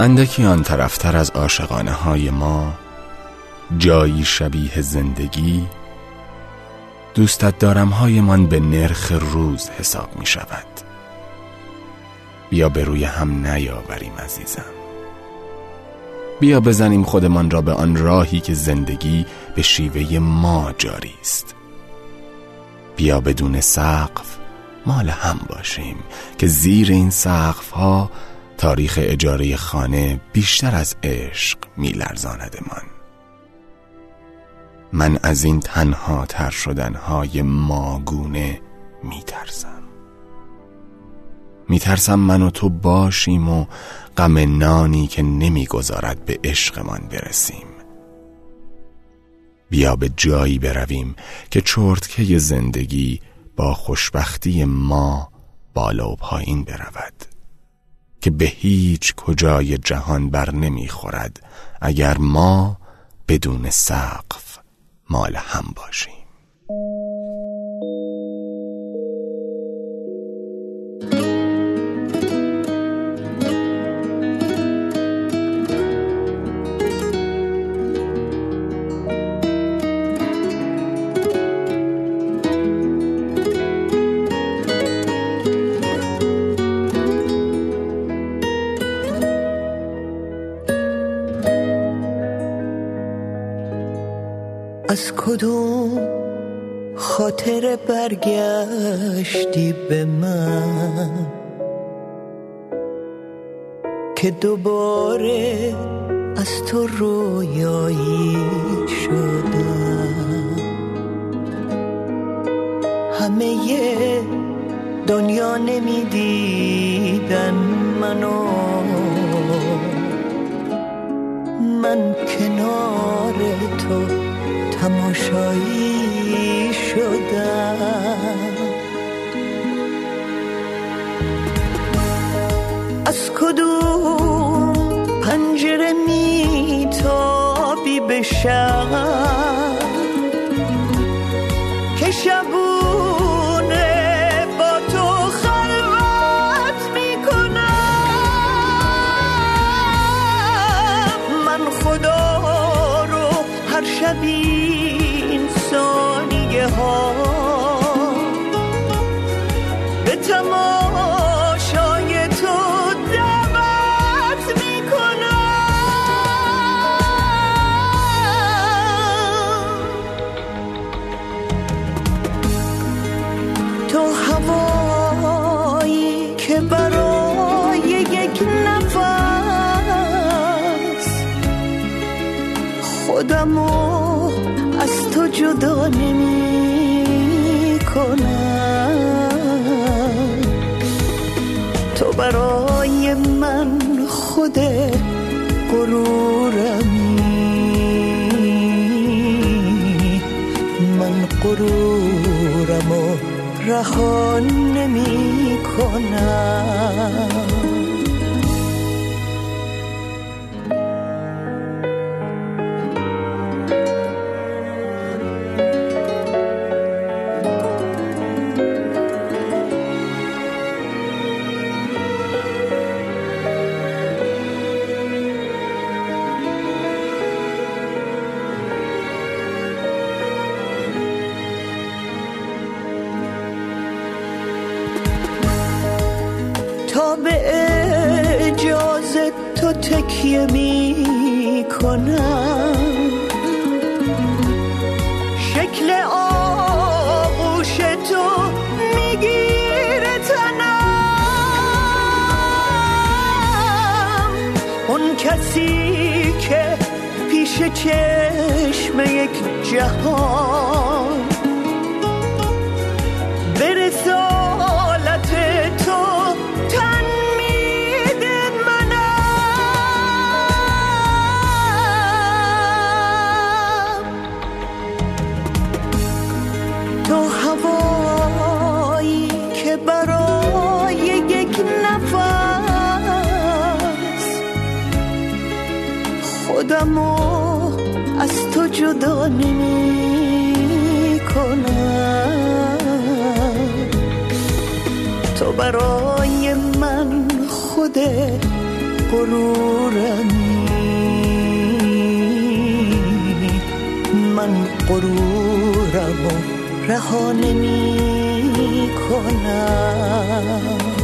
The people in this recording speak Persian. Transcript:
اندکی آن طرفتر از عاشقانه های ما جایی شبیه زندگی دوستت دارم هایمان به نرخ روز حساب می شود بیا به روی هم نیاوریم عزیزم. بیا بزنیم خودمان را به آن راهی که زندگی به شیوه ما جاری است. بیا بدون سقف مال هم باشیم که زیر این سقف ها تاریخ اجاره خانه بیشتر از عشق میلرزاندمان. من از این تنها تر شدنهای ماگونه میترسم. میترسم من و تو باشیم و غم نانی که نمی‌گذارد به عشقمان برسیم. بیا به جایی برویم که چرتکه زندگی با خوشبختی ما بالا و پایین برود. که به هیچ کجای جهان بر نمی‌خورد اگر ما بدون سقف مال هم باشیم. از کدوم خاطر برگشتی به من که دوباره از تو رویایی شدم؟ همه دنیا نمی‌دیدن منو. من کنار تو تماشایی شدم. از کدوم پنجره میتابی به شب که شبونه با تو خلوت می‌کنم. من خدا هر شبی ها. به تماشای تو دعوت می‌کنم. تو هوایی خودمو از تو جدا نمی تو برای من خود غرورمی. من غرورم و رها نمی کنم تکیه می کنم شکل آغوش تو می‌گیره تنم. اون کسی که پیش چشم یک جهان خودم از تو جدا نمی تو برای من خود غرورمی. من غرورم رها نمی کنم